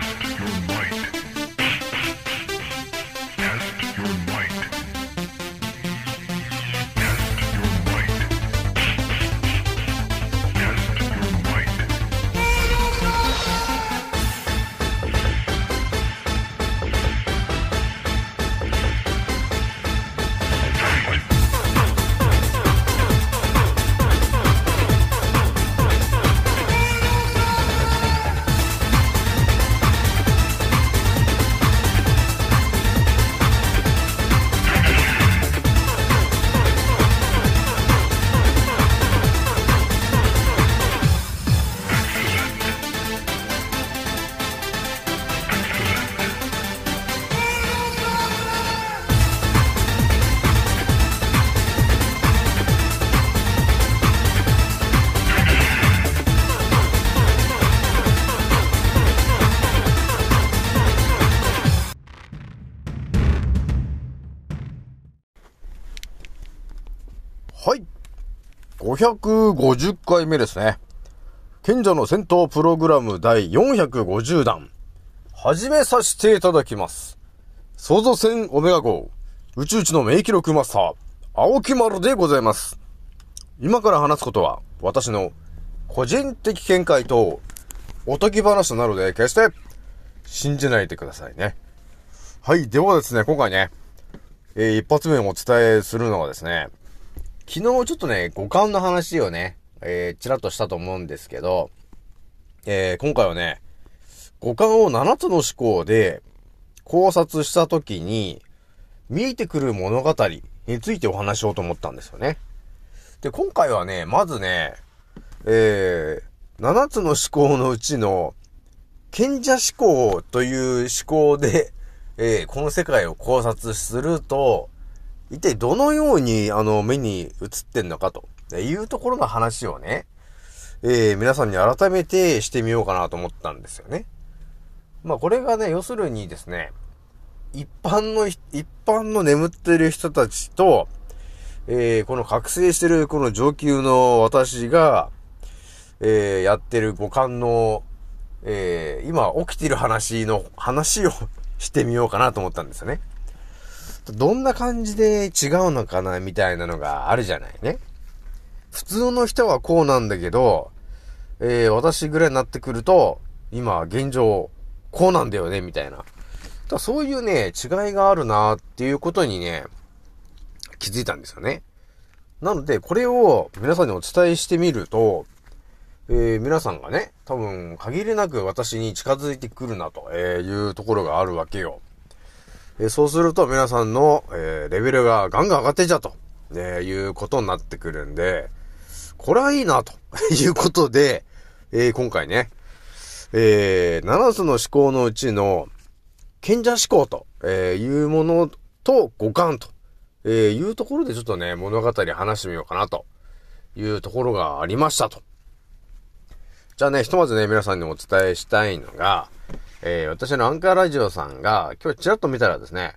Test your might. 550回目ですね。賢者の戦闘プログラム第450弾。始めさせていただきます。創造船オメガ号、宇宙一の名記録マスター、青木丸でございます。今から話すことは、私の個人的見解と、おとぎ話なので、決して、信じないでくださいね。はい。ではですね、今回ね、えー一発目をお伝えするのはですね、昨日ちょっとね、五感の話をね、えー、ちらっとしたと思うんですけど、えー、今回はね、五感を7つの思考で考察したときに、見えてくる物語についてお話しようと思ったんですよね。で、今回はね、まずね、えー、7つの思考のうちの、賢者思考という思考で、えー、この世界を考察すると、一体どのように、あの、目に映ってんのかというところの話をね、えー、皆さんに改めてしてみようかなと思ったんですよね。まあ、これがね、要するにですね、一般の、一般の眠ってる人たちと、えー、この覚醒してるこの上級の私が、えー、やってる五感の、えー、今起きてる話の話を してみようかなと思ったんですよね。どんな感じで違うのかなみたいなのがあるじゃないね。普通の人はこうなんだけど、えー、私ぐらいになってくると、今、現状、こうなんだよね、みたいな。だそういうね、違いがあるなっていうことにね、気づいたんですよね。なので、これを皆さんにお伝えしてみると、えー、皆さんがね、多分、限りなく私に近づいてくるなというところがあるわけよ。えそうすると皆さんの、えレベルがガンガン上がってんじゃと、えーいうことになってくるんで、これはいいなと。いうことで、えー今回ね、えー7つの思考のうちの賢者思考と、えいうものと五感と、えいうところでちょっとね、物語話してみようかなと。いうところがありましたと。じゃあね、ひとまずね、皆さんにお伝えしたいのが、えー私のアンカーラジオさんが、今日ちらっと見たらですね、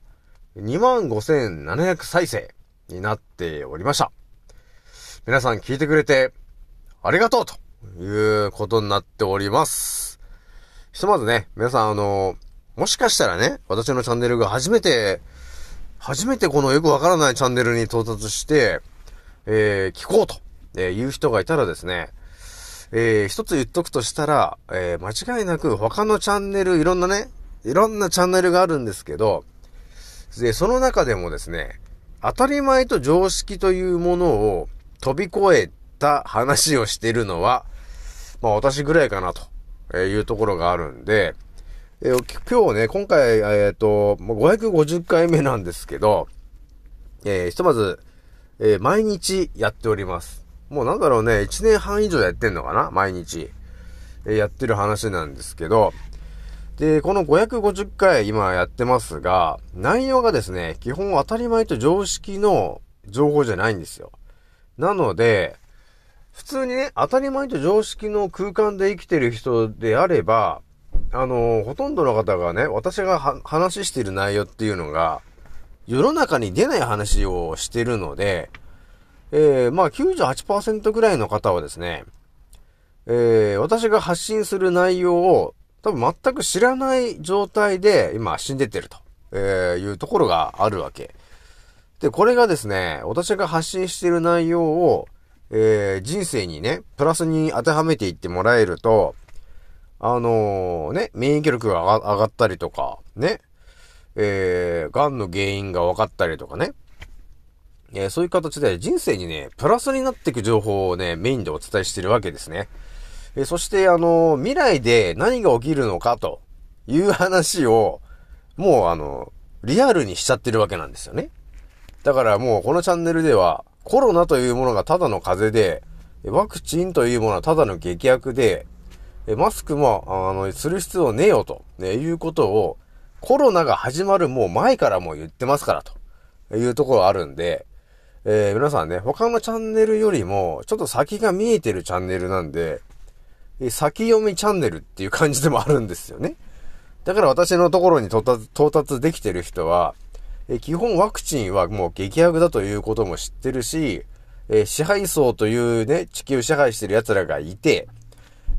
25,700再生になっておりました。皆さん聞いてくれて、ありがとうということになっております。ひとまずね、皆さんあの、もしかしたらね、私のチャンネルが初めて、初めてこのよくわからないチャンネルに到達して、えー聞こうと、えーいう人がいたらですね、えー一つ言っとくとしたら、えー間違いなく他のチャンネル、いろんなね、いろんなチャンネルがあるんですけど、で、その中でもですね、当たり前と常識というものを飛び越えた話をしているのは、まあ私ぐらいかなというところがあるんで、えー今日ね、今回、えっ、と、550回目なんですけど、えーひとまず、えー毎日やっております。もうなんだろうね、1年半以上やってんのかな毎日。えやってる話なんですけど、で、この550回今やってますが、内容がですね、基本当たり前と常識の情報じゃないんですよ。なので、普通にね、当たり前と常識の空間で生きてる人であれば、あのほとんどの方がね、私が話してる内容っていうのが、世の中に出ない話をしてるので、えー、まあ98%ぐらいの方はですね、えー、私が発信する内容を多分全く知らない状態で今死んでてると、えーいうところがあるわけ。で、これがですね、私が発信している内容を、えー人生にね、プラスに当てはめていってもらえると、あのね、免疫力が上が上がったりとか、ね、えー、癌の原因が分かったりとかね、えーそういう形で人生にね、プラスになっていく情報をね、メインでお伝えしているわけですね。えーそして、あの未来で何が起きるのかという話を、もうあの、リアルにしちゃってるわけなんですよね。だからもうこのチャンネルでは、コロナというものがただの風邪で、ワクチンというものはただの劇薬で、マスクも、あの、する必要ねえよと、ね、いうことを、コロナが始まるもう前からもう言ってますから、というところあるんで、えー皆さんね、他のチャンネルよりも、ちょっと先が見えてるチャンネルなんで、先読みチャンネルっていう感じでもあるんですよね。だから私のところに到達到達できてる人は、え基本ワクチンはもう激薬だということも知ってるし、え支配層というね、地球支配してる奴らがいて、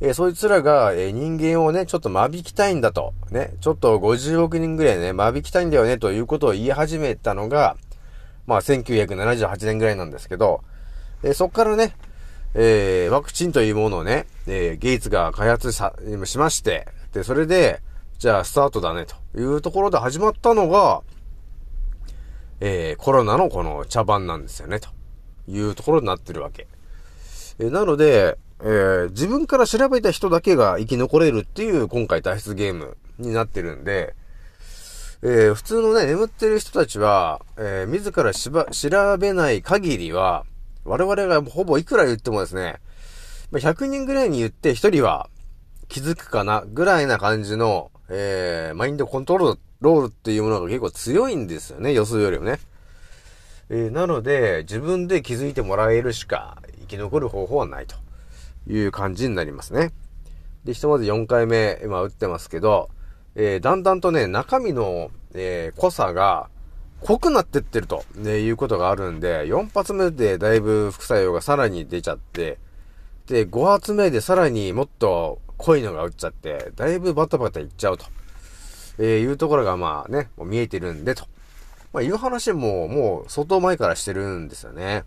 えそいつらが、え人間をね、ちょっと間引きたいんだと。ね、ちょっと50億人ぐらいね、間引きたいんだよね、ということを言い始めたのが、まあ、1978年ぐらいなんですけど、えそっからね、えーワクチンというものをね、えーゲイツが開発さ、しまして、で、それで、じゃあスタートだね、というところで始まったのが、えーコロナのこの茶番なんですよね、というところになってるわけ。えーなので、えー自分から調べた人だけが生き残れるっていう今回脱出ゲームになってるんで、えー普通のね、眠ってる人たちは、えー自らしば、調べない限りは、我々がほぼいくら言ってもですね、ま100人ぐらいに言って1人は気づくかな、ぐらいな感じの、えーマインドコントロールっていうものが結構強いんですよね、予想よりもね。えーなので、自分で気づいてもらえるしか生き残る方法はないという感じになりますね。で、ひとまず4回目、今打ってますけど、えーだんだんとね、中身の、えー濃さが濃くなってってると、ね、いうことがあるんで、4発目でだいぶ副作用がさらに出ちゃって、で、5発目でさらにもっと濃いのが打っちゃって、だいぶバタバタいっちゃうと、えーいうところがまあね、もう見えてるんでと。まあいう話ももう相当前からしてるんですよね。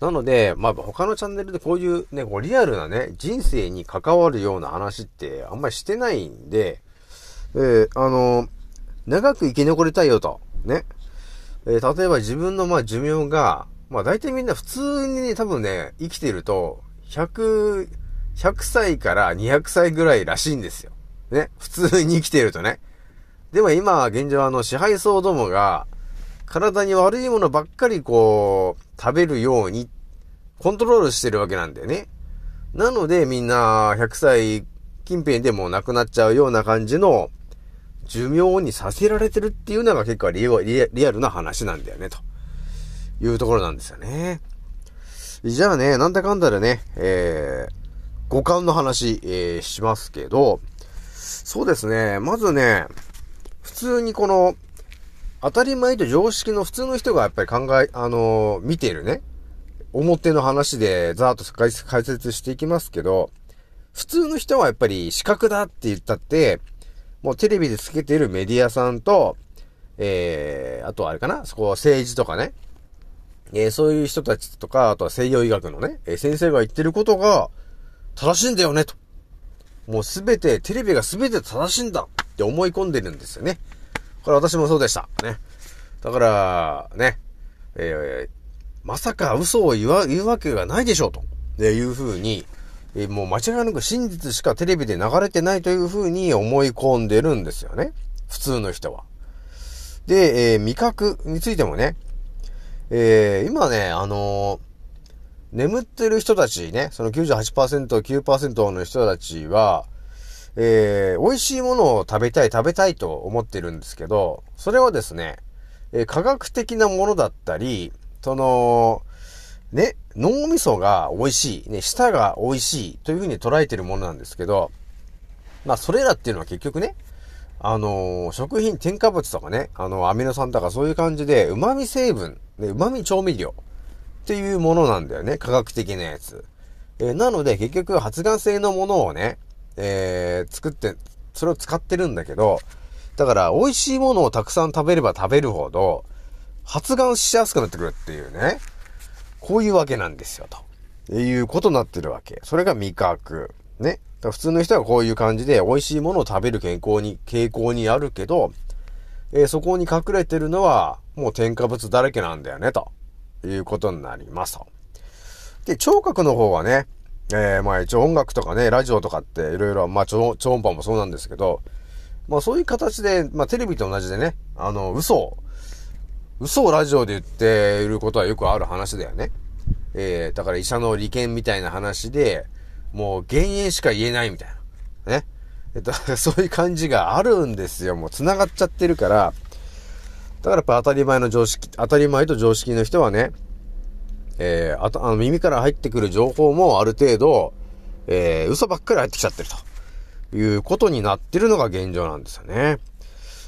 なので、まあ他のチャンネルでこういうね、こうリアルなね、人生に関わるような話ってあんまりしてないんで、えーあの長く生き残りたいよと、ね。えー例えば自分のまあ寿命が、まあ大体みんな普通にね、多分ね、生きてると、100、100歳から200歳ぐらいらしいんですよ。ね。普通に生きてるとね。でも今、現状あの、支配層どもが、体に悪いものばっかりこう、食べるように、コントロールしてるわけなんだよね。なのでみんな100歳近辺でもう亡くなっちゃうような感じの寿命にさせられてるっていうのが結構リアリアリアルな話なんだよね、というところなんですよね。じゃあね、なんだかんだでね、えー、五感の話、えー、しますけど、そうですね、まずね、普通にこの、当たり前と常識の普通の人がやっぱり考え、あのー見ているね、表の話でざーっと解説していきますけど、普通の人はやっぱり視覚だって言ったって、もうテレビでつけてるメディアさんと、えー、あとあれかなそこは政治とかね。えー、そういう人たちとか、あとは西洋医学のね、えー先生が言ってることが正しいんだよね、と。もうすべて、テレビがすべて正しいんだって思い込んでるんですよね。これ私もそうでした。ね。だから、ね、えーまさか嘘を言わ、言うわけがないでしょうと。でいうふうに、えーもう間違いなく真実しかテレビで流れてないというふうに思い込んでるんですよね。普通の人は。で、えー味覚についてもね、えー今ね、あのー眠ってる人たちね、その98%、9%の人たちは、えー美味しいものを食べたい、食べたいと思ってるんですけど、それはですね、えー科学的なものだったり、その、ね、脳みそが美味しい、ね、舌が美味しいというふうに捉えてるものなんですけど、まあ、それらっていうのは結局ね、あのー食品添加物とかね、あの、アミノ酸とかそういう感じで、旨味成分、ね、旨味調味料っていうものなんだよね、科学的なやつ。えーなので、結局発がん性のものをね、えー、作って、それを使ってるんだけど、だから、美味しいものをたくさん食べれば食べるほど、発がんしやすくなってくるっていうね。こういうわけなんですよ、ということになってるわけ。それが味覚。ね。普通の人はこういう感じで美味しいものを食べる健康に、傾向にあるけど、えーそこに隠れてるのは、もう添加物だらけなんだよね、ということになりますと。で、聴覚の方はね、えー、まあ一応音楽とかね、ラジオとかっていろいろ、まあ超音波もそうなんですけど、まあそういう形で、まあテレビと同じでね、あの、嘘を、嘘をラジオで言っていることはよくある話だよね。えー、だから医者の利権みたいな話で、もう減塩しか言えないみたいな。ね。えっと、そういう感じがあるんですよ。もう繋がっちゃってるから。だからやっぱ当たり前の常識、当たり前と常識の人はね、えー、あと、あの耳から入ってくる情報もある程度、えー、嘘ばっかり入ってきちゃってるということになってるのが現状なんですよね。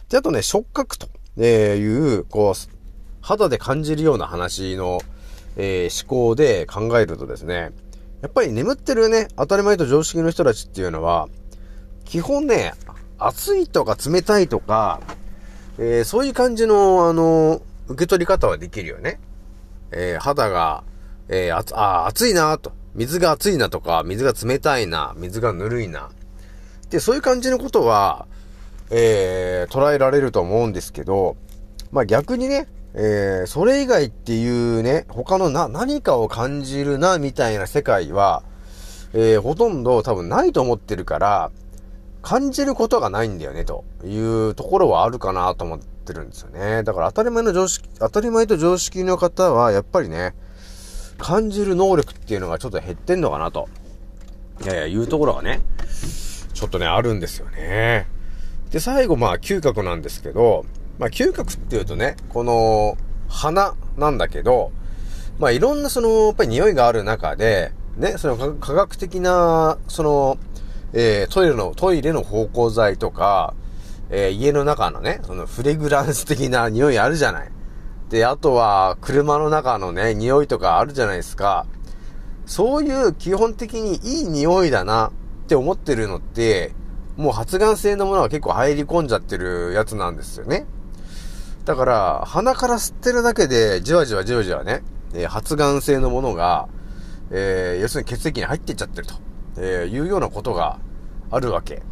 で、あとね、触覚という、こう、肌で感じるような話の、えー思考で考えるとですね、やっぱり眠ってるね、当たり前と常識の人たちっていうのは、基本ね、暑いとか冷たいとか、えーそういう感じの、あの、受け取り方はできるよね。えー肌が、えーあつ、あ、暑いなと。水が熱いなとか、水が冷たいな、水がぬるいな。で、そういう感じのことは、えー捉えられると思うんですけど、まあ逆にね、えーそれ以外っていうね、他のな、何かを感じるな、みたいな世界は、えーほとんど多分ないと思ってるから、感じることがないんだよね、というところはあるかなと思ってるんですよね。だから当たり前の常識、当たり前と常識の方は、やっぱりね、感じる能力っていうのがちょっと減ってんのかなと、えーいや、いうところがね、ちょっとね、あるんですよね。で、最後、まあ、嗅覚なんですけど、まあ、嗅覚っていうとね、この、鼻なんだけど、まあ、いろんなその、やっぱり匂いがある中で、ね、その科学的な、その、えートイレの、トイレの芳香剤とか、えー家の中のね、そのフレグランス的な匂いあるじゃない。で、あとは、車の中のね、匂いとかあるじゃないですか。そういう基本的にいい匂いだなって思ってるのって、もう発がん性のものが結構入り込んじゃってるやつなんですよね。だから、鼻から吸ってるだけで、じわじわじわじわね、えー発がん性のものが、えー要するに血液に入っていっちゃってると、えーいうようなことがあるわけ。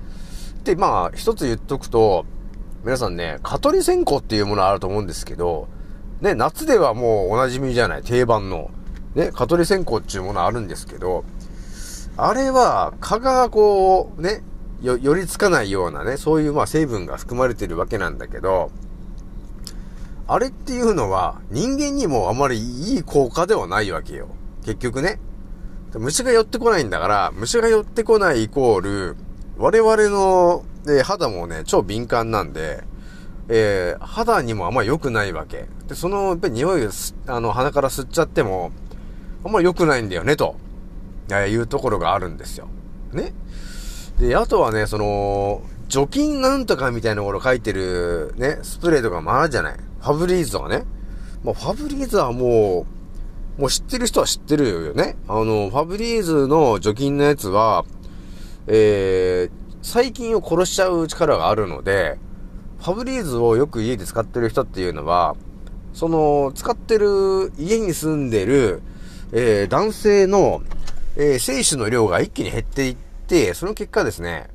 で、まあ、一つ言っとくと、皆さんね、蚊取り線香っていうものあると思うんですけど、ね、夏ではもうお馴染みじゃない、定番の。ね、蚊取り線香っていうものあるんですけど、あれは、蚊がこう、ね、よ、寄りつかないようなね、そういうまあ成分が含まれてるわけなんだけど、あれっていうのは人間にもあまりいい効果ではないわけよ。結局ね。虫が寄ってこないんだから、虫が寄ってこないイコール、我々の、えー肌もね、超敏感なんで、えー肌にもあんまり良くないわけ。で、その、やっぱり匂いをあの、鼻から吸っちゃっても、あんまり良くないんだよね、と、えーいうところがあるんですよ。ね。で、あとはね、その、除菌なんとかみたいなもの書いてる、ね、スプレーとかもあるじゃない。ファブリーズとかね。まあ、ファブリーズはもう、もう知ってる人は知ってるよね。あの、ファブリーズの除菌のやつは、えー、細菌を殺しちゃう力があるので、ファブリーズをよく家で使ってる人っていうのは、その、使ってる、家に住んでる、えー、男性の、えー、精子の量が一気に減っていって、その結果ですね、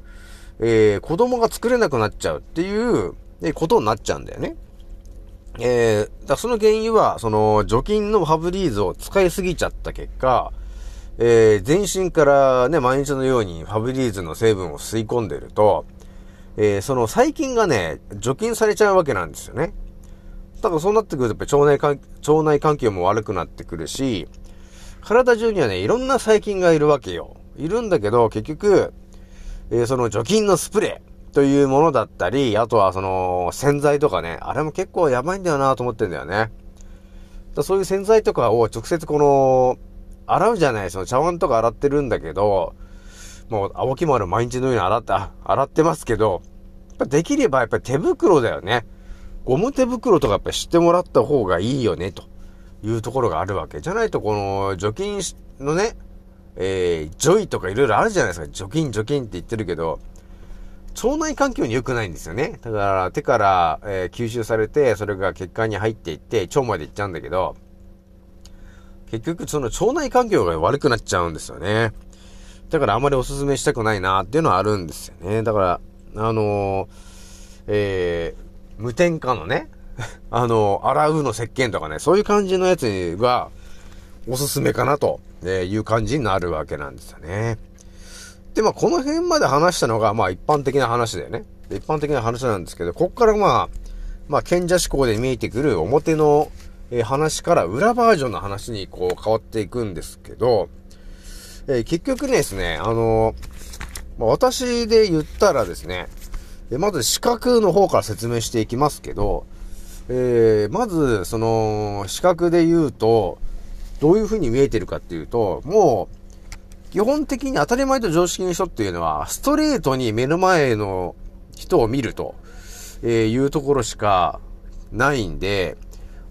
えー、子供が作れなくなっちゃうっていう、えーことになっちゃうんだよね。えー、だその原因は、その、除菌のファブリーズを使いすぎちゃった結果、えー、全身からね、毎日のようにファブリーズの成分を吸い込んでると、えー、その細菌がね、除菌されちゃうわけなんですよね。だからそうなってくると、やっぱ腸内環、腸内環境も悪くなってくるし、体中にはね、いろんな細菌がいるわけよ。いるんだけど、結局、えーその除菌のスプレーというものだったり、あとはその洗剤とかね、あれも結構やばいんだよなと思ってんだよね。だそういう洗剤とかを直接この、洗うじゃない、その茶碗とか洗ってるんだけど、もう、青木丸毎日のように洗って、洗ってますけど、やっぱできればやっぱり手袋だよね。ゴム手袋とかやっぱしてもらった方がいいよね、というところがあるわけ。じゃないとこの除菌のね、えー、ジョイとかいろいろあるじゃないですか。除菌除菌って言ってるけど、腸内環境に良くないんですよね。だから手から、えー吸収されて、それが血管に入っていって、腸まで行っちゃうんだけど、結局その腸内環境が悪くなっちゃうんですよね。だからあまりお勧めしたくないなっていうのはあるんですよね。だから、あのーえー、無添加のね、あのー洗うの石鹸とかね、そういう感じのやつがおすすめかなとえいう感じになるわけなんですよね。で、まあ、この辺まで話したのが、まあ、一般的な話だよね。一般的な話なんですけど、こっからまあ、まあ、賢者思考で見えてくる表の、え話から裏バージョンの話にこう変わっていくんですけど、え結局ねですね、あのま、私で言ったらですね、えまず視覚の方から説明していきますけど、えーまず、その、視覚で言うと、どういう風に見えてるかっていうと、もう、基本的に当たり前と常識の人っていうのは、ストレートに目の前の人を見ると、えいうところしかないんで、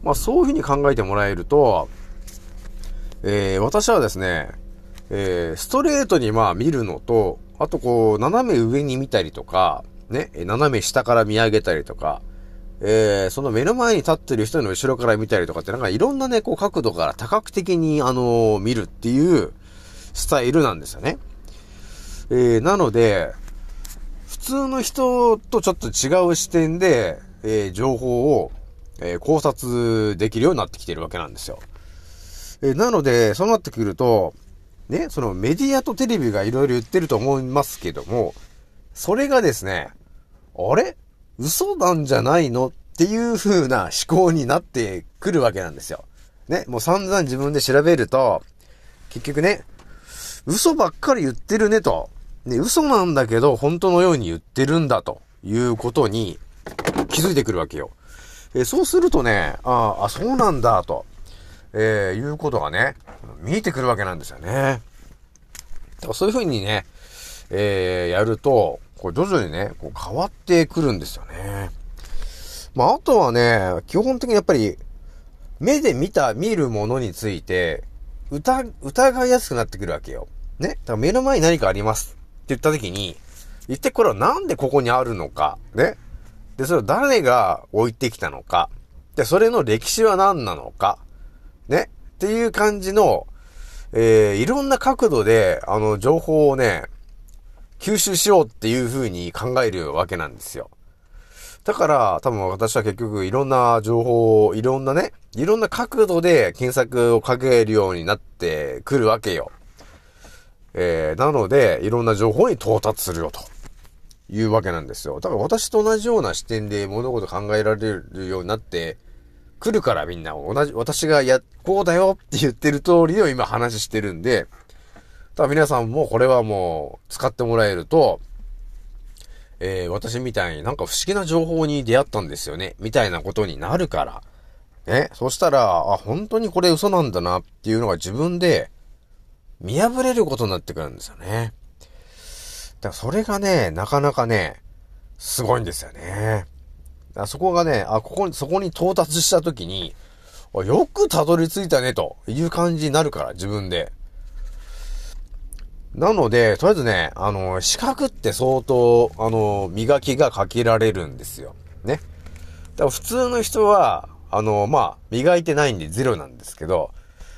まあそういう風に考えてもらえると、えー私はですね、えーストレートにまあ見るのと、あとこう、斜め上に見たりとか、ね、斜め下から見上げたりとか、えーその目の前に立ってる人の後ろから見たりとかって、なんかいろんなね、こう角度から多角的に、あのー見るっていうスタイルなんですよね。えーなので、普通の人とちょっと違う視点で、えー情報を、えー考察できるようになってきてるわけなんですよ。えーなので、そうなってくると、ね、そのメディアとテレビがいろいろ言ってると思いますけども、それがですね、あれ？嘘なんじゃないのっていう風な思考になってくるわけなんですよ。ね、もう散々自分で調べると、結局ね、嘘ばっかり言ってるねと。ね、嘘なんだけど、本当のように言ってるんだということに気づいてくるわけよ。えそうするとね、ああ、そうなんだと、えーいうことがね、見えてくるわけなんですよね。だからそういう風にね、えーやると、こう徐々にね、こう変わってくるんですよね。まあ、あとはね、基本的にやっぱり、目で見た、見るものについて、疑、疑いやすくなってくるわけよ。ね？だから目の前に何かありますって言った時に、一体これはなんでここにあるのか、ね？で、それを誰が置いてきたのか、で、それの歴史は何なのか、ね。っていう感じの、えー、いろんな角度で、あの、情報をね、吸収しようっていう風に考えるわけなんですよ。だから、多分私は結局いろんな情報を、いろんなね、いろんな角度で検索をかけるようになってくるわけよ。えー、なので、いろんな情報に到達するよと。いうわけなんですよ。だから私と同じような視点で物事考えられるようになってくるからみんな同じ、私がや、こうだよって言ってる通りを今話してるんで、ただ皆さんもこれはもう使ってもらえると、えー、私みたいになんか不思議な情報に出会ったんですよね、みたいなことになるから。ね。そしたら、あ、本当にこれ嘘なんだなっていうのが自分で見破れることになってくるんですよね。だからそれがね、なかなかね、すごいんですよね。だそこがね、あ、ここに、そこに到達した時に、よくたどり着いたね、という感じになるから、自分で。なので、とりあえずね、あの、資格って相当、あの、磨きがかけられるんですよ。ね。だから普通の人は、あの、まあ、磨いてないんでゼロなんですけど、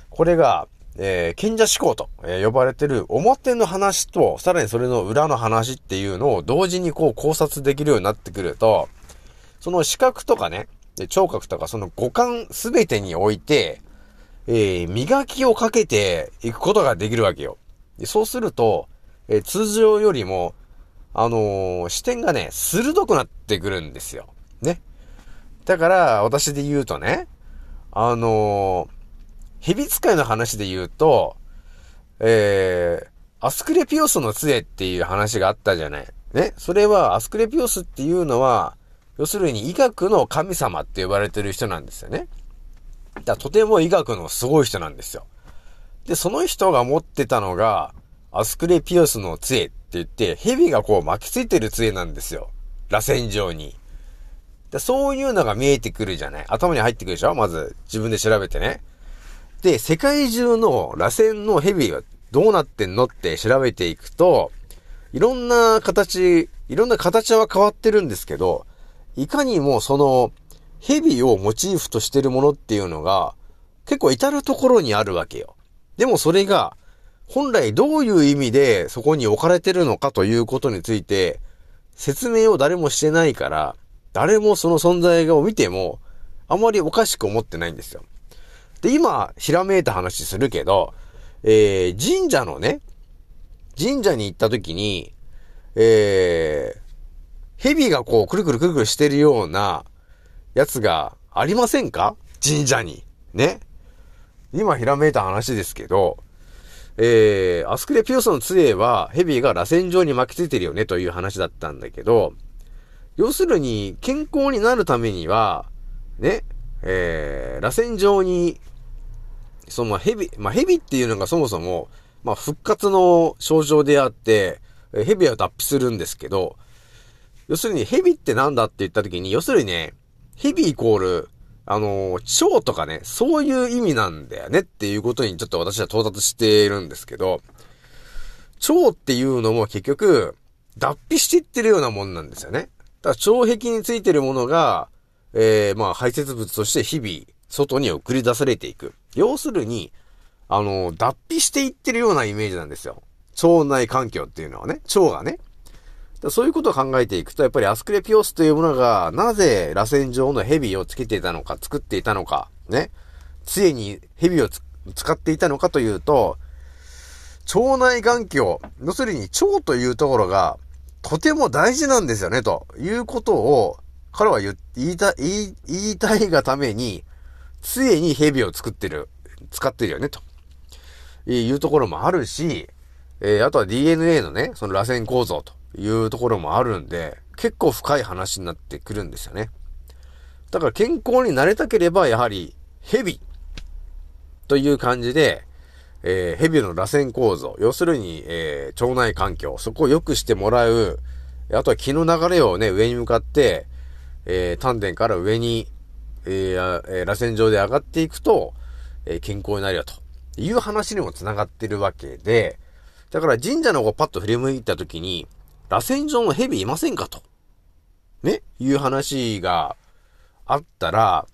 これが、えー、賢者思考と、え呼ばれてる表の話と、さらにそれの裏の話っていうのを同時にこう考察できるようになってくると、その視覚とかね、聴覚とかその五感すべてにおいて、えー磨きをかけていくことができるわけよ。でそうすると、えー通常よりも、あのー視点がね、鋭くなってくるんですよ。ね。だから、私で言うとね、あのー蛇使いの話で言うと、えー、アスクレピオスの杖っていう話があったじゃない。ね？それは、アスクレピオスっていうのは、要するに医学の神様って呼ばれてる人なんですよね。だとても医学のすごい人なんですよ。で、その人が持ってたのが、アスクレピオスの杖って言って、蛇がこう巻きついてる杖なんですよ。螺旋状に。でそういうのが見えてくるじゃない。頭に入ってくるでしょ？まず、自分で調べてね。で、世界中の螺旋の蛇どうなってんのって調べていくと、いろんな形、いろんな形は変わってるんですけど、いかにもその、蛇をモチーフとしてるものっていうのが、結構至るところにあるわけよ。でもそれが、本来どういう意味でそこに置かれてるのかということについて、説明を誰もしてないから、誰もその存在を見ても、あまりおかしく思ってないんですよ。で、今、ひらめいた話するけど、えー、神社のね、神社に行った時に、えー、蛇がこう、くるくるくるくるしてるような、やつがありませんか？神社に。ね。今ひらめいた話ですけど、えー、アスクレピオスの杖は蛇が螺旋状に巻きついてるよねという話だったんだけど、要するに健康になるためには、ね、えー、螺旋状に、その蛇、まあ、蛇っていうのがそもそも、まあ、復活の症状であって、えー蛇は脱皮するんですけど、要するに蛇ってなんだって言った時に、要するにね、蛇イコール、あのー蝶とかね、そういう意味なんだよねっていうことにちょっと私は到達しているんですけど、蝶っていうのも結局、脱皮していってるようなもんなんですよね。だから腸壁についてるものが、えー、まあ排泄物として日々、外に送り出されていく。要するに、あの脱皮していってるようなイメージなんですよ。腸内環境っていうのはね、腸がね。そういうことを考えていくと、やっぱりアスクレピオスというものが、なぜ螺旋状の蛇をつけていたのか、作っていたのか、ね。杖に蛇を使っていたのかというと、腸内環境、要するに腸というところが、とても大事なんですよね、ということを、彼は言いた、い言いたいがために、杖に蛇を作ってる、使ってるよね、というところもあるし、えーあとは DNA のね、その螺旋構造というところもあるんで、結構深い話になってくるんですよね。だから健康になれたければ、やはり、蛇という感じで、えー蛇の螺旋構造、要するに、えー腸内環境、そこを良くしてもらう、あとは気の流れをね、上に向かって、えー丹田から上に、えーえ螺旋状で上がっていくと、えー健康になるよという話にも繋がってるわけで、だから神社の方をパッと振り向いたときに、螺旋状の蛇いませんかと。ね？いう話があったら、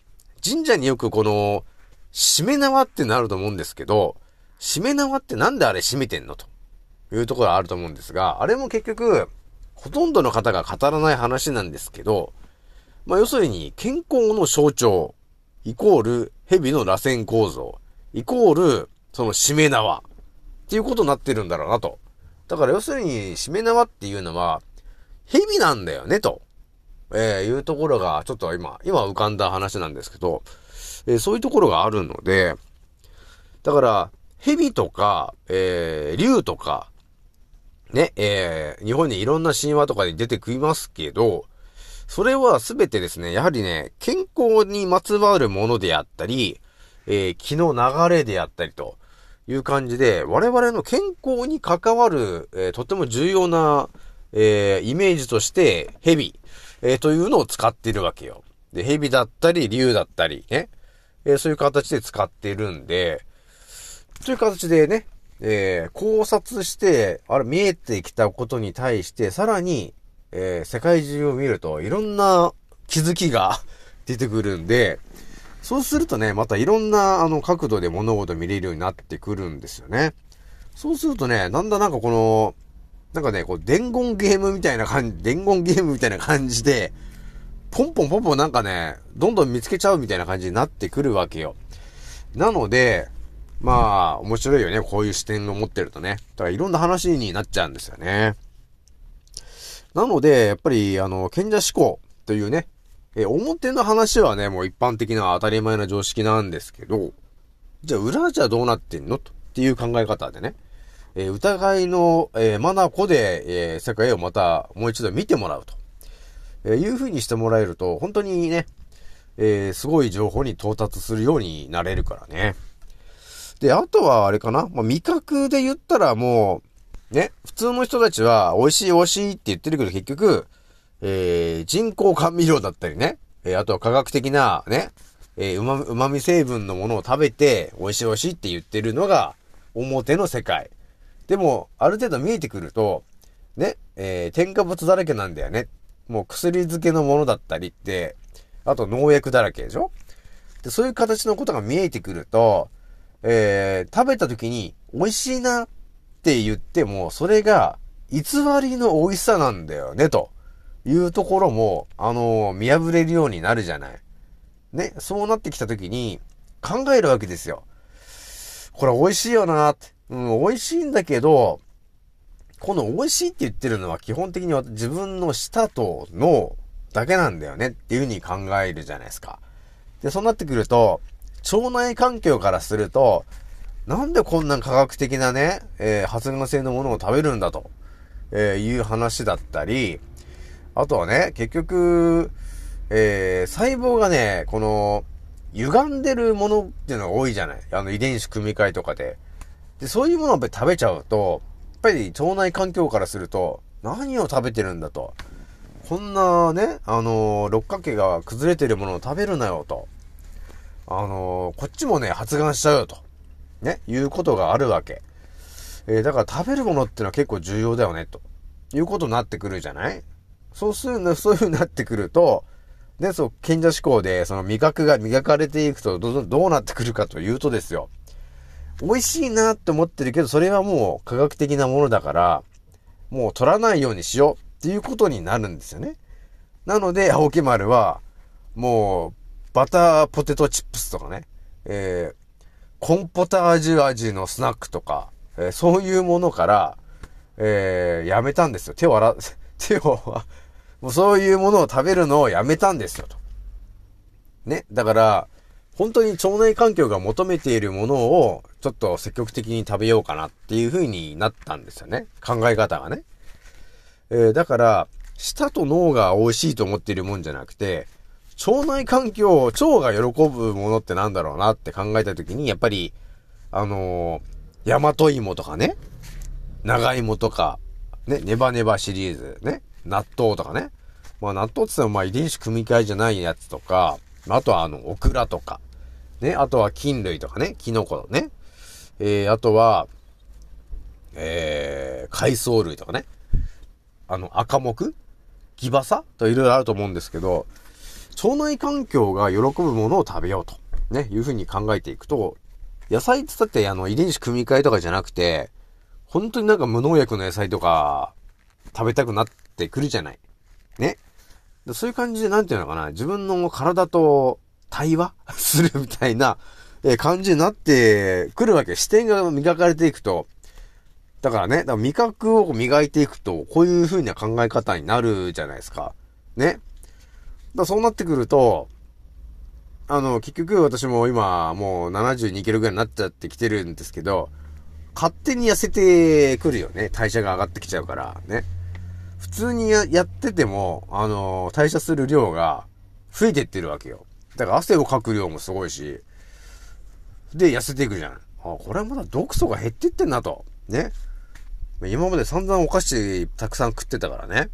神社によくこの、締め縄ってなると思うんですけど、締め縄ってなんであれ締めてんのというところあると思うんですが、あれも結局、ほとんどの方が語らない話なんですけど、まあ要するに健康の象徴、イコール蛇の螺旋構造、イコールその締め縄っていうことになってるんだろうなと。だから要するに締め縄っていうのは蛇なんだよねと、えーいうところがちょっと今、今浮かんだ話なんですけど、えーそういうところがあるので、だから、蛇とか、えー、竜とか、ね、えー、日本にいろんな神話とかで出てきますけど、それはすべてですね、やはりね、健康にまつわるものであったり、えー気の流れであったりという感じで、我々の健康に関わる、えーとても重要な、えーイメージとして、蛇、えーというのを使っているわけよ。で、蛇だったり、竜だったり、ね、えーそういう形で使っているんで、という形でね、えー考察して、あれ見えてきたことに対して、さらに、えー世界中を見ると、いろんな気づきが 出てくるんで、そうするとね、またいろんな、あの、角度で物事見れるようになってくるんですよね。そうするとね、なんだなんかこの、なんかね、こう、伝言ゲームみたいな感じ、伝言ゲームみたいな感じで、ポンポンポンポンなんかね、どんどん見つけちゃうみたいな感じになってくるわけよ。なので、まあ、面白いよね、こういう視点を持ってるとね。だからいろんな話になっちゃうんですよね。なので、やっぱり、あの、賢者思考というね、え、表の話はね、もう一般的な当たり前な常識なんですけど、じゃあ裏じゃどうなってんの？っていう考え方でね、え疑いの、えー、マナコで、え世界をまたもう一度見てもらうと、えいう風にしてもらえると、本当にね、えーすごい情報に到達するようになれるからね。で、あとはあれかな、まあ、味覚で言ったらもう、ね、普通の人たちは美味しい美味しいって言ってるけど結局、えー人工甘味料だったりね、えーあとは科学的なね、えーうま、うまみ成分のものを食べて美味しい美味しいって言ってるのが表の世界。でも、ある程度見えてくると、ね、えー、添加物だらけなんだよね。もう薬漬けのものだったりって、あと農薬だらけでしょ？で、そういう形のことが見えてくると、えー、食べた時に美味しいなって言っても、それが偽りの美味しさなんだよね、というところも、あの見破れるようになるじゃない。ね、そうなってきた時に考えるわけですよ。これ美味しいよなって。うん、美味しいんだけど、この美味しいって言ってるのは基本的には自分の舌と脳だけなんだよねっていうふうに考えるじゃないですか。で、そうなってくると、腸内環境からすると、なんでこんな科学的なね、えー発が性のものを食べるんだと、えーいう話だったり、あとはね、結局、えー細胞がね、この、歪んでるものっていうのが多いじゃないあの遺伝子組み換えとかで。で、そういうものをやっぱり食べちゃうと、やっぱり腸内環境からすると、何を食べてるんだと。こんなね、あのー六角形が崩れてるものを食べるなよと。あのーこっちもね、発がんしちゃうよと。ね、いうことがあるわけ。えーだから食べるものってのは結構重要だよね、ということになってくるじゃない？そうするの、そういう風になってくると、ね、そう、賢者思考で、その味覚が磨かれていくとど、どうなってくるかというとですよ。美味しいなって思ってるけど、それはもう科学的なものだから、もう取らないようにしようっていうことになるんですよね。なので、青木丸は、もう、バターポテトチップスとかね、え、コンポタージュ味のスナックとか、えーそういうものから、えー、やめたんですよ。手を洗、手を、もうそういうものを食べるのをやめたんですよ、と。ね。だから、本当に腸内環境が求めているものを、ちょっと積極的に食べようかなっていう風になったんですよね。考え方がね。えーだから、舌と脳が美味しいと思っているもんじゃなくて、腸内環境、腸が喜ぶものってなんだろうなって考えたときに、やっぱり、あのー、大和芋とかね、長芋とか、ね、ネバネバシリーズ、ね、納豆とかね。まあ納豆って言ってもまあ遺伝子組み換えじゃないやつとか、ああとはあの、オクラとか、ね、あとは菌類とかね、キノコね、えー、あとは、えー、海藻類とかね、あの、赤木ギバサ？といろいろあると思うんですけど、腸内環境が喜ぶものを食べようと、ね、いうふうに考えていくと、野菜って言ってあの遺伝子組み換えとかじゃなくて、本当になんか無農薬の野菜とか食べたくなってくるじゃない。ね。そういう感じでなんていうのかな、自分の体と対話 するみたいな、え感じになってくるわけ。視点が磨かれていくと。だからね、だから味覚を磨いていくと、こういう風な考え方になるじゃないですか。ね。だそうなってくると、あの、結局私も今、もう72キロぐらいになっちゃってきてるんですけど、勝手に痩せてくるよね。代謝が上がってきちゃうから、ね。普通にやってても、あの、代謝する量が増えてってるわけよ。だから汗をかく量もすごいし、で、痩せていくじゃん。あ、これはまだ毒素が減ってってんなと。ね。今まで散々お菓子たくさん食ってたからね。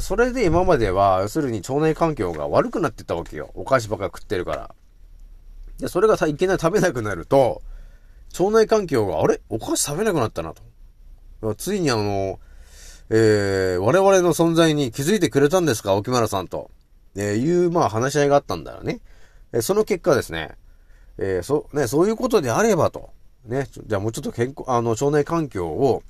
それで今までは、要するに腸内環境が悪くなってたわけよ。お菓子ばっか食ってるから。で、それがさ、いきなり食べなくなると、腸内環境が、あれ？お菓子食べなくなったなと。ついにあの、えー、我々の存在に気づいてくれたんですか？沖村さんと。えー、いう、まあ話し合いがあったんだよね。えーその結果ですね、えーそ、ね、そういうことであればと。ね、じゃあもうちょっと健康、あの、腸内環境を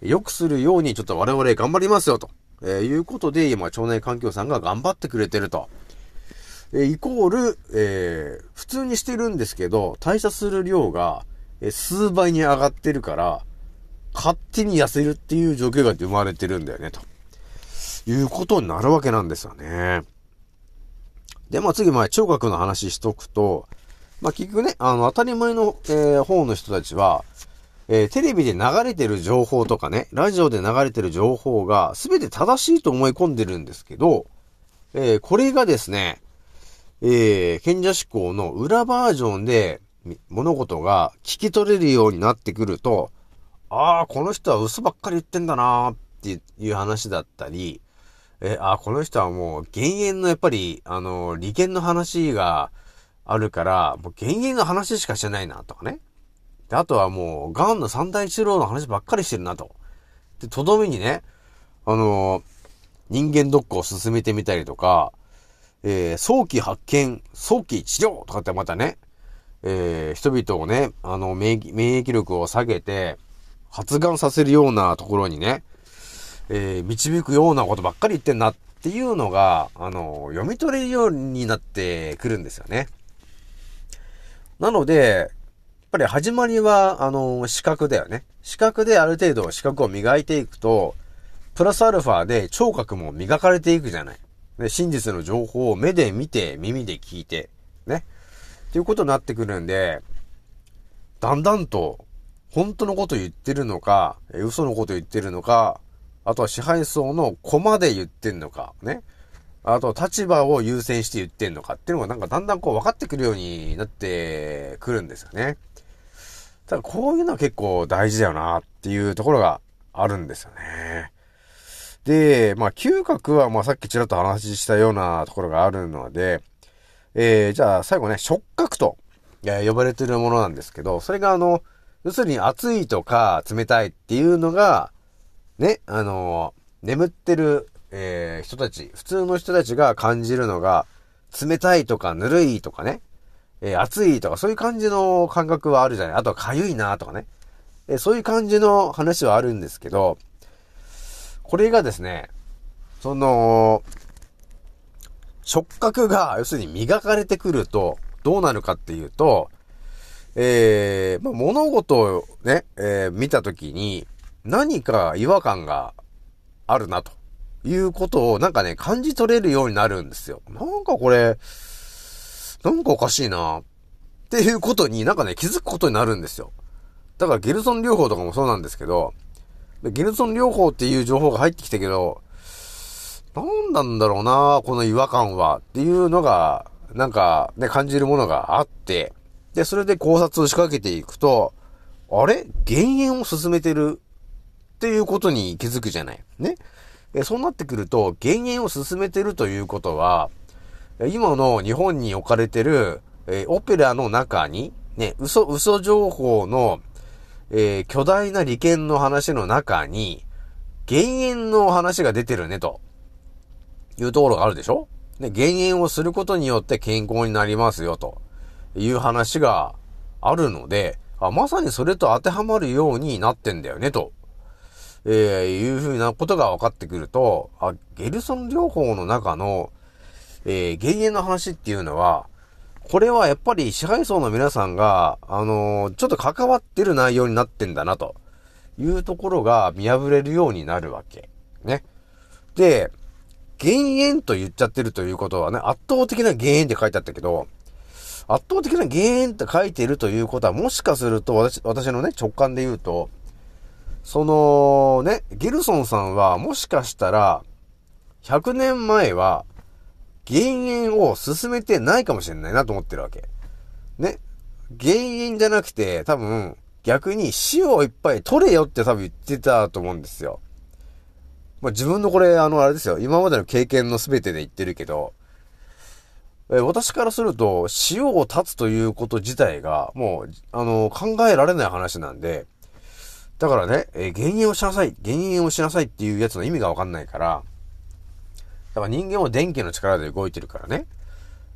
良くするようにちょっと我々頑張りますよと。えーいうことで、今、腸内環境さんが頑張ってくれてると。えイコール、えー普通にしてるんですけど、代謝する量が、え数倍に上がってるから、勝手に痩せるっていう状況が生まれてるんだよね、と。いうことになるわけなんですよね。で、まあ次、まあ聴覚の話しとくと、まあ結局ね、あの、当たり前の、えー方の人たちは、えーテレビで流れてる情報とかね、ラジオで流れてる情報が全て正しいと思い込んでるんですけど、えーこれがですね、えー、賢者思考の裏バージョンで物事が聞き取れるようになってくると、ああ、この人は嘘ばっかり言ってんだなーっていう話だったり、えーああ、この人はもう減塩のやっぱり、あの、利権の話があるから、もう減塩の話しかしてないなとかね。であとはもう、ガンの三大一郎の話ばっかりしてるなと。で、とどめにね、あのー人間ドックを進めてみたりとか、えー早期発見、早期治療とかってまたね、えー人々をね、あの、免疫、免疫力を下げて、発がんさせるようなところにね、えー導くようなことばっかり言ってんなっていうのが、あの、読み取れるようになってくるんですよね。なので、ぱり始まりは、あの、視覚だよね。視覚である程度視覚を磨いていくと、プラスアルファで聴覚も磨かれていくじゃない。で、真実の情報を目で見て、耳で聞いて、ね。っていうことになってくるんで、だんだんと、本当のこと言ってるのか、嘘のこと言ってるのか、あとは支配層のコマで言ってんのか、ね。あと、立場を優先して言ってんのかっていうのがなんかだんだんこう分かってくるようになってくるんですよね。ただこういうのは結構大事だよなっていうところがあるんですよね。で、まあ嗅覚はまあさっきちらっと話したようなところがあるので、えー、じゃあ最後ね、触覚と、え呼ばれてるものなんですけど、それがあの、要するに暑いとか冷たいっていうのが、ね、あの眠ってる、えー人たち、普通の人たちが感じるのが、冷たいとかぬるいとかね、えー暑いとかそういう感じの感覚はあるじゃない？あとは痒いなとかね。えーそういう感じの話はあるんですけど、これがですね、その、触覚が、要するに磨かれてくると、どうなるかっていうと、えー、まあ、物事をね、えー見たときに、何か違和感があるな、ということを、なんかね、感じ取れるようになるんですよ。なんかこれ、なんかおかしいな、っていうことになんかね、気づくことになるんですよ。だからゲルソン療法とかもそうなんですけど、でゲルソン療法っていう情報が入ってきたけど、なんなんだろうなこの違和感はっていうのが、なんかね、感じるものがあって、で、それで考察を仕掛けていくと、あれ？減塩を進めてる？っていうことに気づくじゃない。ね？そうなってくると、減塩を進めてるということは、今の日本に置かれてる、えーオペラの中に、ね、嘘、嘘情報の、えー巨大な利権の話の中に、減塩の話が出てるね、と。いうところがあるでしょ？で、減塩をすることによって健康になりますよ、と。いう話があるので、あ、まさにそれと当てはまるようになってんだよね、と。えーいうふうなことが分かってくると、あ、ゲルソン療法の中の、えー減塩の話っていうのは、これはやっぱり支配層の皆さんが、あのーちょっと関わってる内容になってんだな、というところが見破れるようになるわけ。ね。で、減塩と言っちゃってるということはね、圧倒的な減塩って書いてあったけど、圧倒的な減塩って書いてるということは、もしかすると私、私のね、直感で言うと、そのね、ゲルソンさんはもしかしたら、100年前は、減塩を進めてないかもしれないなと思ってるわけ。ね。減塩じゃなくて、多分、逆に塩をいっぱい取れよって多分言ってたと思うんですよ。まあ、自分のこれ、あの、あれですよ。今までの経験の全てで言ってるけど、え私からすると、塩を断つということ自体が、もう、あの、考えられない話なんで、だからね、えー減塩をしなさい、減塩をしなさいっていうやつの意味がわかんないから、だから人間は電気の力で動いてるからね、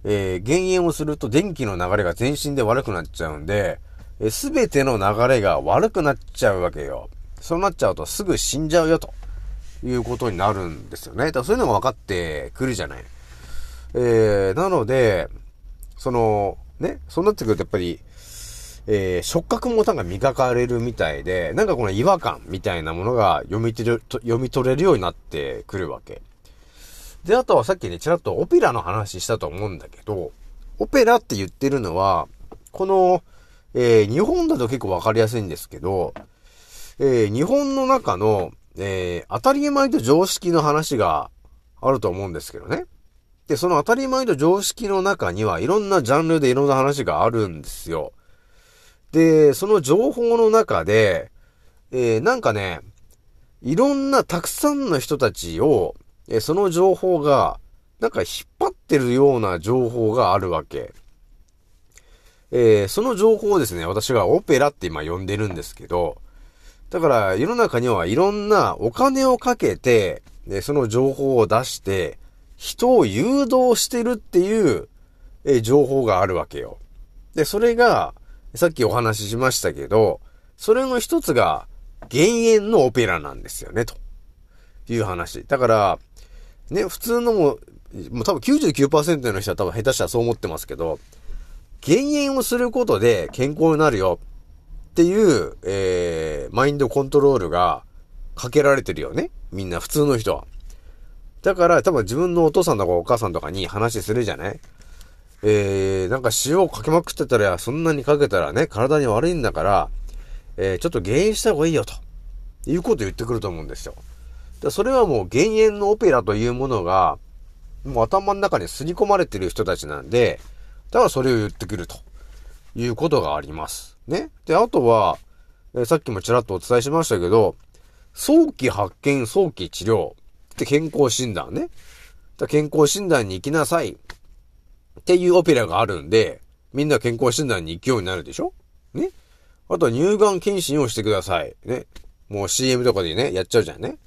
えー減塩をすると電気の流れが全身で悪くなっちゃうんで、すべての流れが悪くなっちゃうわけよ。そうなっちゃうとすぐ死んじゃうよということになるんですよね。だからそういうのが分かってくるじゃない。えー、なので、その、ね、そうなってくるとやっぱり、えー、触覚もなんか磨かれるみたいで、なんかこの違和感みたいなものが読み取れる、読み取れるようになってくるわけ。で、あとはさっきね、ちらっとオペラの話したと思うんだけど、オペラって言ってるのは、この、えー日本だと結構わかりやすいんですけど、えー日本の中の、えー当たり前と常識の話があると思うんですけどね。で、その当たり前と常識の中にはいろんなジャンルでいろんな話があるんですよ。で、その情報の中で、えーなんかね、いろんなたくさんの人たちを、えその情報が、なんか引っ張ってるような情報があるわけ。えーその情報をですね、私がオペラって今呼んでるんですけど、だから世の中にはいろんなお金をかけて、でその情報を出して、人を誘導してるっていう、えー情報があるわけよ。で、それが、さっきお話ししましたけど、それの一つが、減塩のオペラなんですよね、という話。だから、ね、普通のも、もう多分99%の人は多分下手したらそう思ってますけど、減塩をすることで健康になるよっていう、えー、マインドコントロールがかけられてるよね。みんな普通の人は。だから多分自分のお父さんとかお母さんとかに話するじゃないえー、なんか塩をかけまくってたら、そんなにかけたらね、体に悪いんだから、えー、ちょっと減塩した方がいいよと。いうこと言ってくると思うんですよ。でそれはもう減塩のオペラというものが、もう頭の中に刷り込まれてる人たちなんで、だからそれを言ってくるということがあります。ね。で、あとは、えさっきもちらっとお伝えしましたけど、早期発見、早期治療って健康診断ね。健康診断に行きなさいっていうオペラがあるんで、みんな健康診断に行くようになるでしょ？ね。あとは乳がん検診をしてください。ね。もう CM とかでね、やっちゃうじゃんね。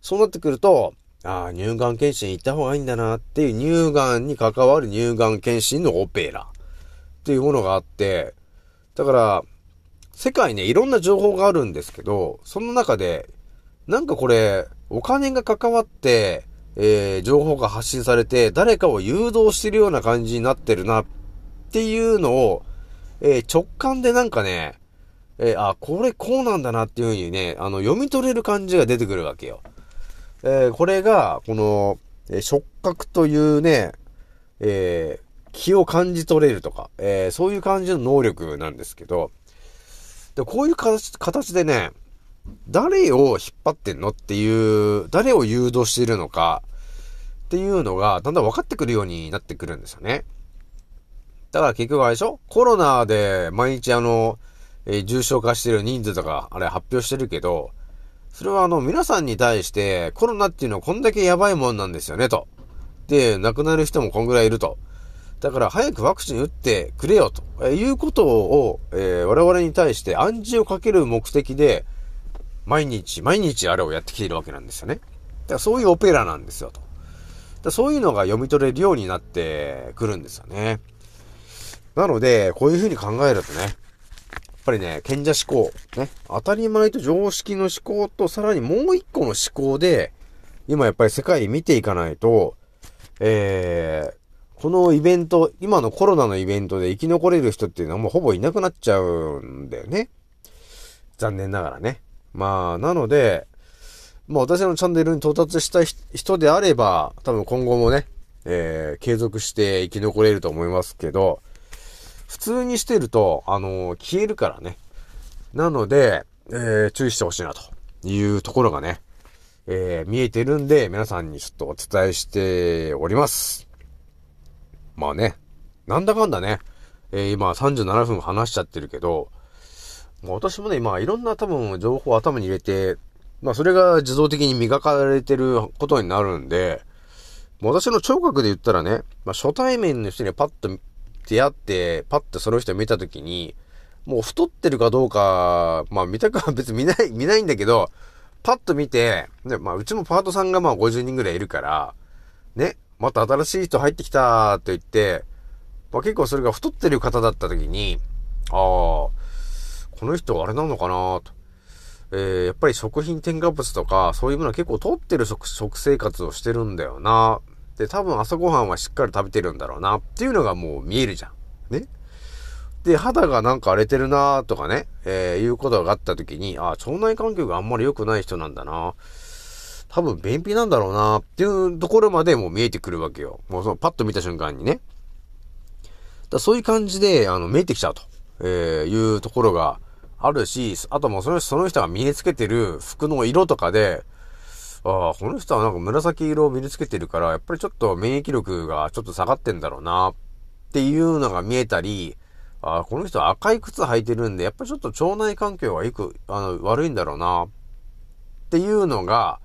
そうなってくると、ああ、乳がん検診行った方がいいんだなっていう乳がんに関わる乳がん検診のオペラっていうものがあって、だから、世界ね、いろんな情報があるんですけど、その中で、なんかこれ、お金が関わって、えー、情報が発信されて、誰かを誘導してるような感じになってるなっていうのを、えー直感でなんかね、えーあ、これこうなんだなっていうふうにね、あの、読み取れる感じが出てくるわけよ。えーこれが、この、え触覚というね、えー気を感じ取れるとか、えーそういう感じの能力なんですけど、で、こういう形形でね、誰を引っ張ってんのっていう、誰を誘導しているのかっていうのが、だんだん分かってくるようになってくるんですよね。だから結局あれでしょ？コロナで毎日あの、えー重症化してる人数とか、あれ発表してるけど、それはあの、皆さんに対して、コロナっていうのはこんだけやばいもんなんですよね、と。で、亡くなる人もこんぐらいいると。だから早くワクチン打ってくれよ、ということを、えー我々に対して暗示をかける目的で、毎日、毎日あれをやってきているわけなんですよね。だからそういうオペラなんですよ、と。だそういうのが読み取れるようになってくるんですよね。なので、こういうふうに考えるとね、ぱりね、賢者思考、ね、当たり前と常識の思考と、さらにもう一個の思考で、今やっぱり世界見ていかないと、えー、このイベント、今のコロナのイベントで生き残れる人っていうのはもうほぼいなくなっちゃうんだよね。残念ながらね。まあ、なので、まあ私のチャンネルに到達した人であれば、多分今後もね、えー、継続して生き残れると思いますけど、普通にしてると、あのー消えるからね。なので、えー、注意してほしいなというところがね、えー、見えてるんで、皆さんにちょっとお伝えしております。まあね、なんだかんだね、えー、今37分話しちゃってるけど、まあ私もね、まあいろんな多分情報を頭に入れて、まあそれが自動的に磨かれてることになるんで、私の聴覚で言ったらね、まあ初対面の人にパッと出会って、パッとその人見たときに、もう太ってるかどうか、まあ見たくは別に見ない、見ないんだけど、パッと見て、ね、まあうちもパートさんがまあ50人ぐらいいるから、ね、また新しい人入ってきたと言って、まあ結構それが太ってる方だったときに、ああ、この人あれなのかなと。えー、やっぱり食品添加物とか、そういうものは結構取ってる食食生活をしてるんだよな。で、多分朝ごはんはしっかり食べてるんだろうな。っていうのがもう見えるじゃん。ね？で、肌がなんか荒れてるなとかね、えー、いうことがあった時に、あ腸内環境があんまり良くない人なんだな。多分便秘なんだろうなっていうところまでもう見えてくるわけよ。もうそのパッと見た瞬間にね。だそういう感じで、あの、見えてきちゃうと、えー、いうところがあるし、あともうそのその人が身につけてる服の色とかで、ああ、この人はなんか紫色を身につけてるから、やっぱりちょっと免疫力がちょっと下がってんだろうな、っていうのが見えたり、ああ、この人は赤い靴履いてるんで、やっぱりちょっと腸内環境がいく、あの、悪いんだろうな、っていうのが、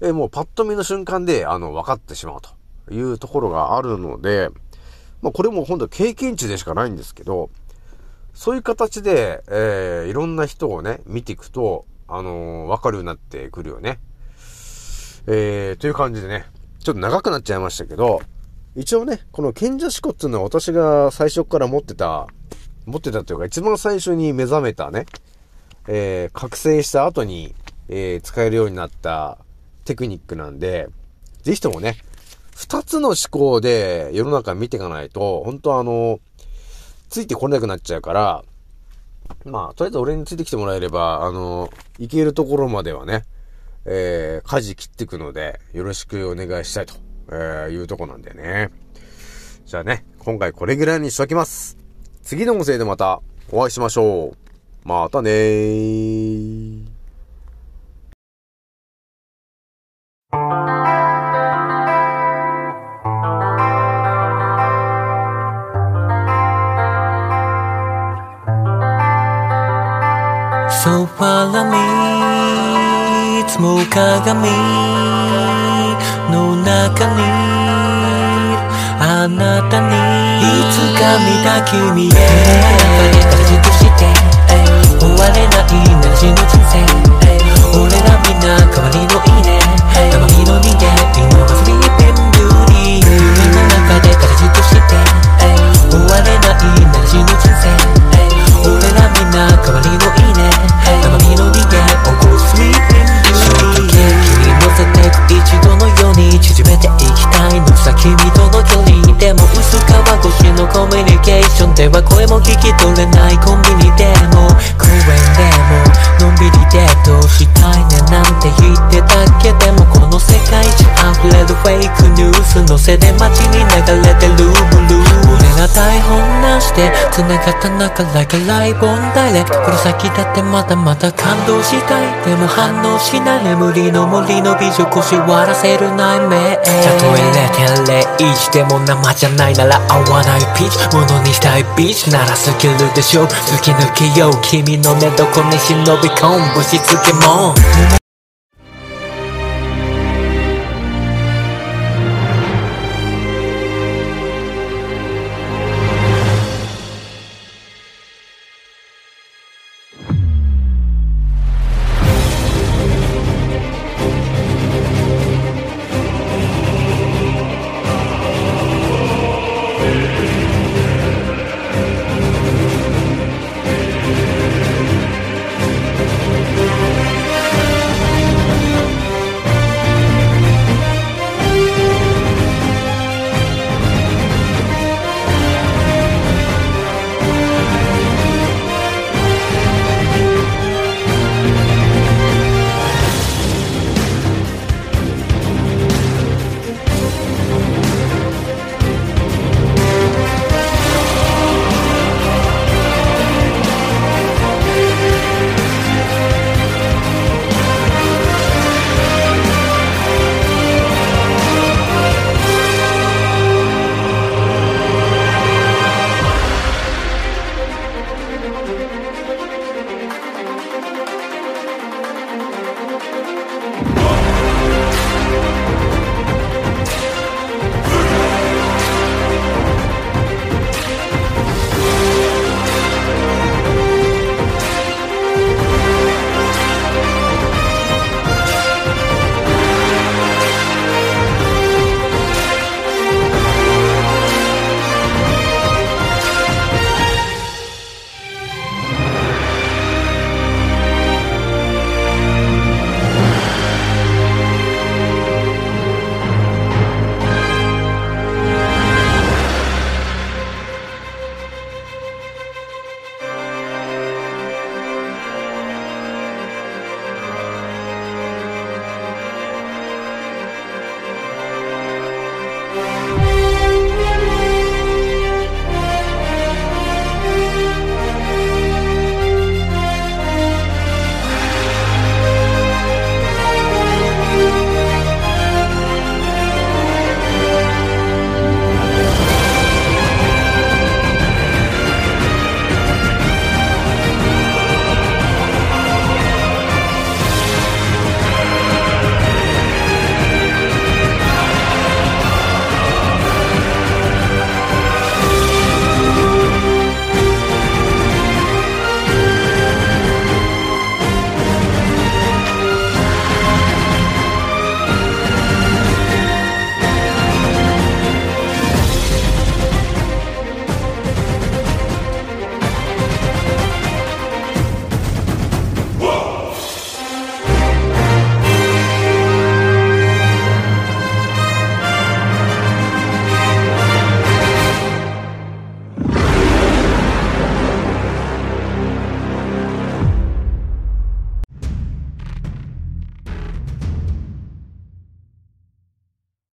えもうパッと見の瞬間で、あの、分かってしまうというところがあるので、まあこれも本当経験値でしかないんですけど、そういう形で、えー、いろんな人をね、見ていくと、あのーわかるようになってくるよね。えー、という感じでね、ちょっと長くなっちゃいましたけど、一応ね、この賢者思考っていうのは私が最初から持ってた、持ってたというか一番最初に目覚めたね、えー、覚醒した後に、えー、使えるようになったテクニックなんで、ぜひともね、二つの思考で世の中見ていかないと、本当あの、ついてこれなくなっちゃうから、まあ、とりあえず俺についてきてもらえれば、あの、行けるところまではね、えー、舵切っていくので、よろしくお願いしたいと、えー、いうとこなんだよね。じゃあね、今回これぐらいにしときます。次の音声でまたお会いしましょう。またねー。So follow me つも鏡の中にあなたに。いつか見た君へ。中で形として終われないなら死ぬ人生俺らみんな代わりのいいねせで街に流れてるブルー俺ら台本なしで繋がった中 like a live on direct この先だってまだまだ感動したい。でも反応しない。眠りの森の美女腰割らせる内面たとえ0.01でも生じゃないなら合わないピーチ。ものにしたいビーチ。ならスキルでしょ。突き抜けよう。君の寝床に忍び込む。ぶしつけも。